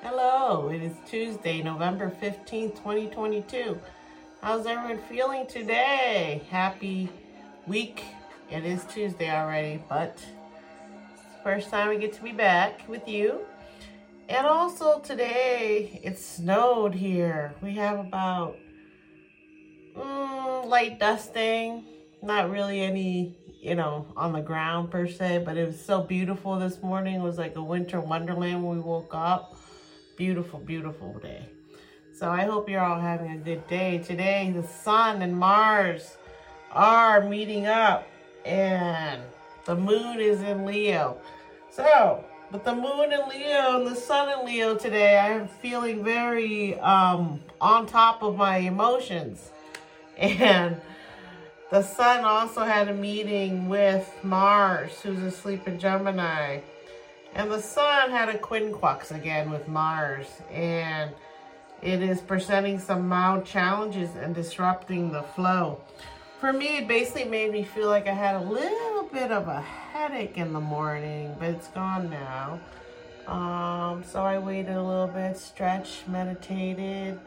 Hello, it is Tuesday, November 15th, 2022. How's everyone feeling today? Happy week. It is Tuesday already, but it's the first time we get to be back with you. And also today, it snowed here. We have about mm, light dusting, not really any, you know, on the ground per se, but it was so beautiful this morning. It was like a winter wonderland when we woke up beautiful, beautiful day. So I hope you're all having a good day. Today, the sun and Mars are meeting up and the moon is in Leo. So, with the moon in Leo and the sun in Leo today, I'm feeling very um, on top of my emotions. And the sun also had a meeting with Mars, who's asleep in Gemini. And the sun had a quincunx again with Mars. And it is presenting some mild challenges and disrupting the flow. For me, it basically made me feel like I had a little bit of a headache in the morning, but it's gone now. Um, so I waited a little bit, stretched, meditated,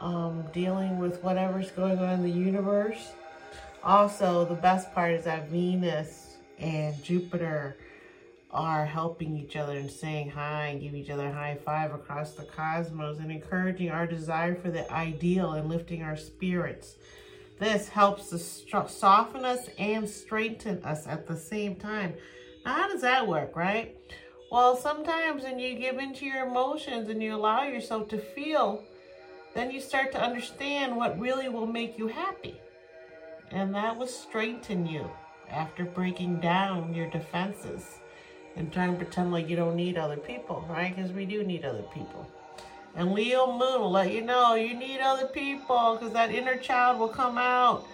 um, dealing with whatever's going on in the universe. Also, the best part is that Venus and Jupiter are helping each other and saying hi and give each other high five across the cosmos and encouraging our desire for the ideal and lifting our spirits. This helps to soften us and strengthen us at the same time. Now, how does that work, right? Well, sometimes when you give into your emotions and you allow yourself to feel, then you start to understand what really will make you happy. And that will strengthen you after breaking down your defenses and try and pretend like you don't need other people, right? Because we do need other people. And Leo Moon will let you know you need other people because that inner child will come out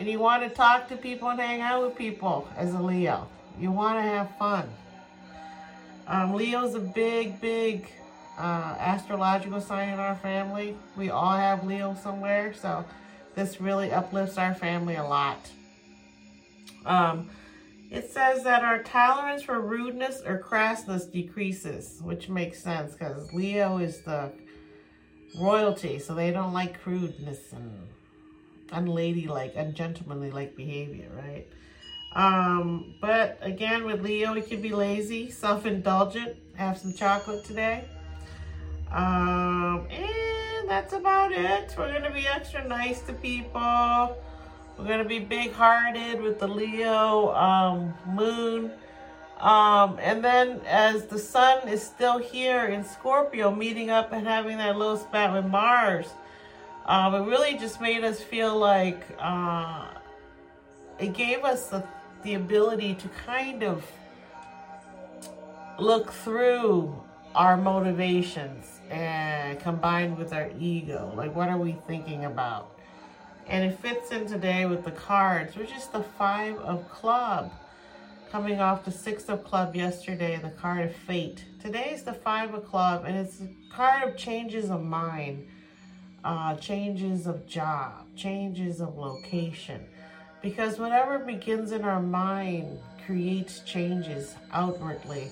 and you want to talk to people and hang out with people as a Leo. You want to have fun. Um, Leo's a big, big uh, astrological sign in our family. We all have Leo somewhere, so this really uplifts our family a lot. Um, it says that our tolerance for rudeness or crassness decreases, which makes sense because Leo is the royalty, so they don't like crudeness and unladylike, ungentlemanly-like behavior, right? Um, but again, with Leo, he can be lazy, self-indulgent, have some chocolate today. Um, and that's about it. We're going to be extra nice to people. We're going to be big-hearted with the Leo um, moon. Um, and then as the sun is still here in Scorpio, meeting up and having that little spat with Mars, um, it really just made us feel like uh, it gave us the, the ability to kind of look through our motivations and combined with our ego. Like, what are we thinking about? And it fits in today with the cards, which is the Five of Club. Coming off the Six of Club yesterday, the card of Fate. Today is the Five of Club, and it's a card of changes of mind, uh, changes of job, changes of location. Because whatever begins in our mind creates changes outwardly.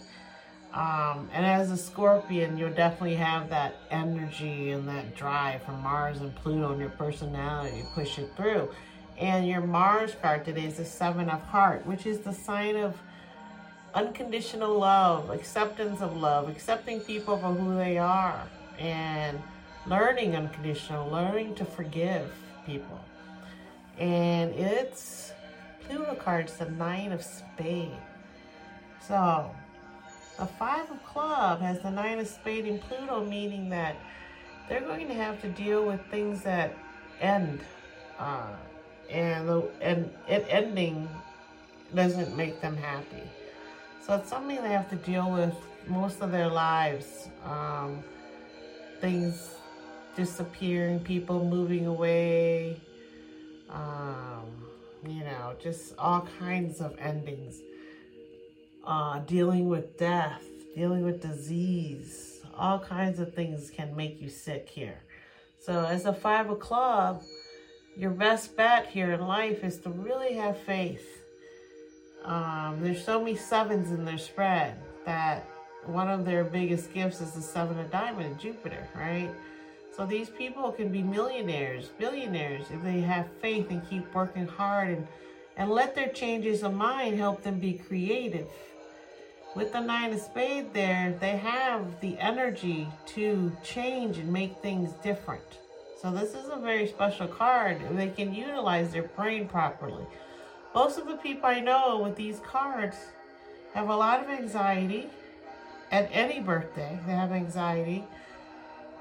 Um, and as a Scorpion, you'll definitely have that energy and that drive from Mars and Pluto in your personality to push it through. And your Mars card today is the Seven of Heart, which is the sign of unconditional love, acceptance of love, accepting people for who they are, and learning unconditional, learning to forgive people. And it's Pluto cards, the Nine of Spades. So a five of club has the nine of spade in Pluto, meaning that they're going to have to deal with things that end. Uh, and, the, and it ending doesn't make them happy. So it's something they have to deal with most of their lives. Um, things disappearing, people moving away, um, you know, just all kinds of endings uh, dealing with death, dealing with disease, all kinds of things can make you sick here. So as a five of club, your best bet here in life is to really have faith. Um, there's so many sevens in their spread that one of their biggest gifts is the seven of diamond Jupiter, right? So these people can be millionaires, billionaires, if they have faith and keep working hard and, and let their changes of mind help them be creative. With the nine of spades there, they have the energy to change and make things different. So this is a very special card. They can utilize their brain properly. Most of the people I know with these cards have a lot of anxiety. At any birthday, they have anxiety.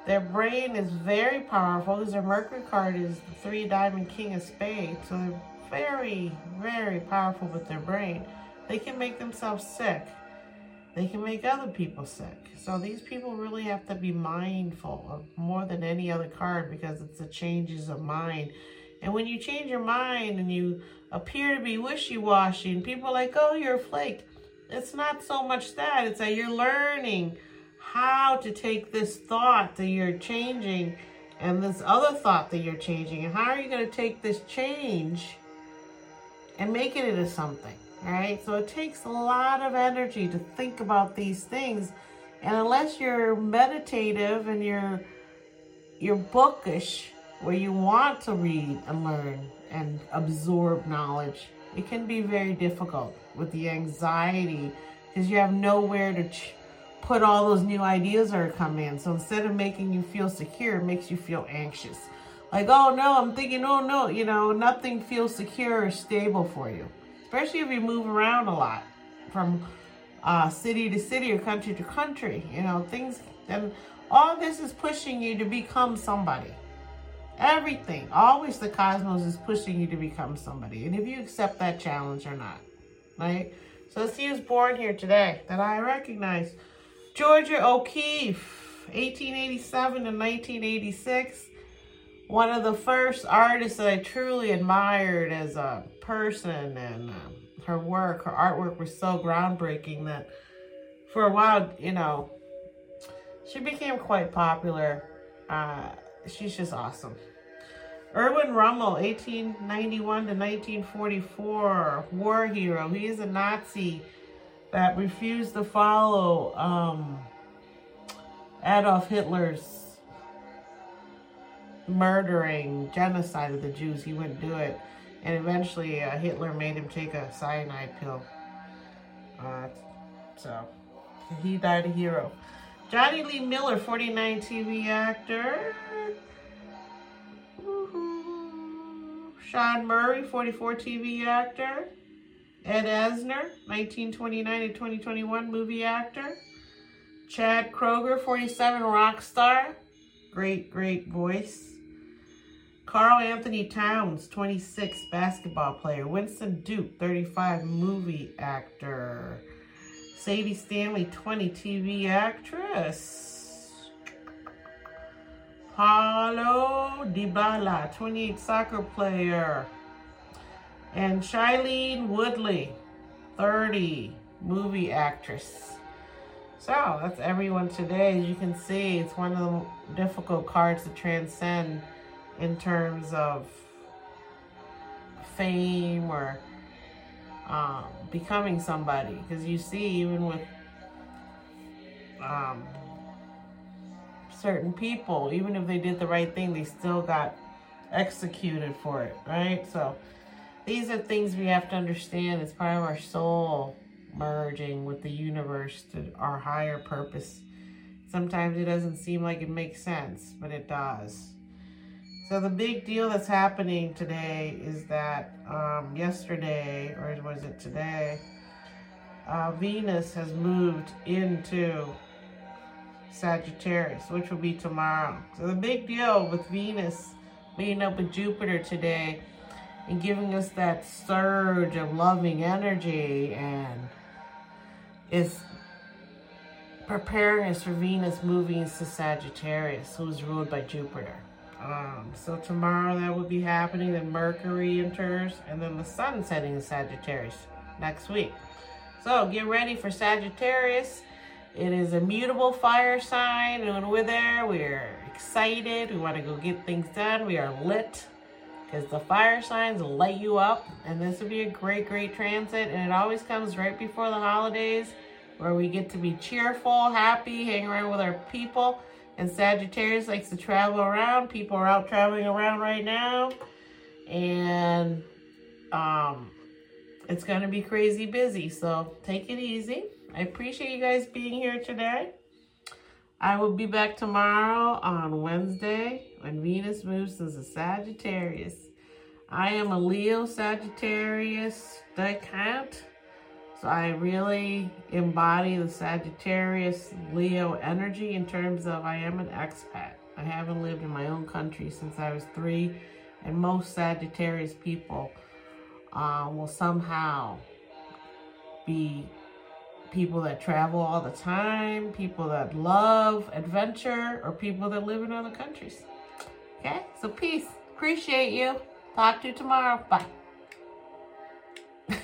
Their brain is very powerful because their Mercury card is the three diamond king of spades. So they're very, very powerful with their brain. They can make themselves sick. They can make other people sick. So these people really have to be mindful of more than any other card because it's the changes of mind. And when you change your mind and you appear to be wishy-washy and people are like, oh, you're a flake. It's not so much that. It's that you're learning how to take this thought that you're changing and this other thought that you're changing and how are you going to take this change and make it into something all right so it takes a lot of energy to think about these things and unless you're meditative and you're you're bookish where you want to read and learn and absorb knowledge it can be very difficult with the anxiety because you have nowhere to put all those new ideas that are coming in. So instead of making you feel secure, it makes you feel anxious. Like, oh no, I'm thinking, oh no, you know, nothing feels secure or stable for you. Especially if you move around a lot from uh, city to city or country to country. You know, things, and all this is pushing you to become somebody. Everything, always the cosmos is pushing you to become somebody. And if you accept that challenge or not, right? So see who's born here today that I recognize. Georgia O'Keeffe, 1887 to 1986. One of the first artists that I truly admired as a person and um, her work, her artwork was so groundbreaking that for a while, you know, she became quite popular. Uh, she's just awesome. Erwin Rommel, 1891 to 1944, war hero. He is a Nazi that refused to follow um, Adolf Hitler's murdering genocide of the Jews. He wouldn't do it. And eventually uh, Hitler made him take a cyanide pill. Uh, so he died a hero. Jonny Lee Miller, 49 TV actor. Sean Murray, 44 TV actor. Ed Asner, 1929 to 2021 movie actor. Chad Kroeger, 47 rock star. Great, great voice. Karl-Anthony Towns, 26, basketball player. Winston Duke, 35, movie actor. Sadie Stanley, 20, TV actress. Paulo Dybala, 28, soccer player. And Shailene Woodley, 30, movie actress. So that's everyone today. As you can see, it's one of the difficult cards to transcend in terms of fame or um, becoming somebody. Because you see, even with um, certain people, even if they did the right thing, they still got executed for it, right? So these are things we have to understand. It's part of our soul merging with the universe to our higher purpose. Sometimes it doesn't seem like it makes sense, but it does. So the big deal that's happening today is that um, yesterday, or was it today, uh, Venus has moved into Sagittarius, which will be tomorrow. So the big deal with Venus meeting up with Jupiter today and giving us that surge of loving energy and is preparing us for Venus moving into Sagittarius, who is ruled by Jupiter. Um, so tomorrow that will be happening, then Mercury enters, and then the sun setting in Sagittarius next week. So get ready for Sagittarius. It is a mutable fire sign, and when we're there, we're excited. We want to go get things done. We are lit because the fire signs light you up and this would be a great great transit and it always comes right before the holidays where we get to be cheerful, happy, hang around with our people. And Sagittarius likes to travel around. People are out traveling around right now. And um, it's going to be crazy busy. So take it easy. I appreciate you guys being here today. I will be back tomorrow on Wednesday when Venus moves as a Sagittarius. I am a Leo Sagittarius decan. So I really embody the Sagittarius Leo energy in terms of I am an expat. I haven't lived in my own country since I was three, and most Sagittarius people uh, will somehow be people that travel all the time, people that love adventure, or people that live in other countries. Okay, so peace. Appreciate you. Talk to you tomorrow. Bye.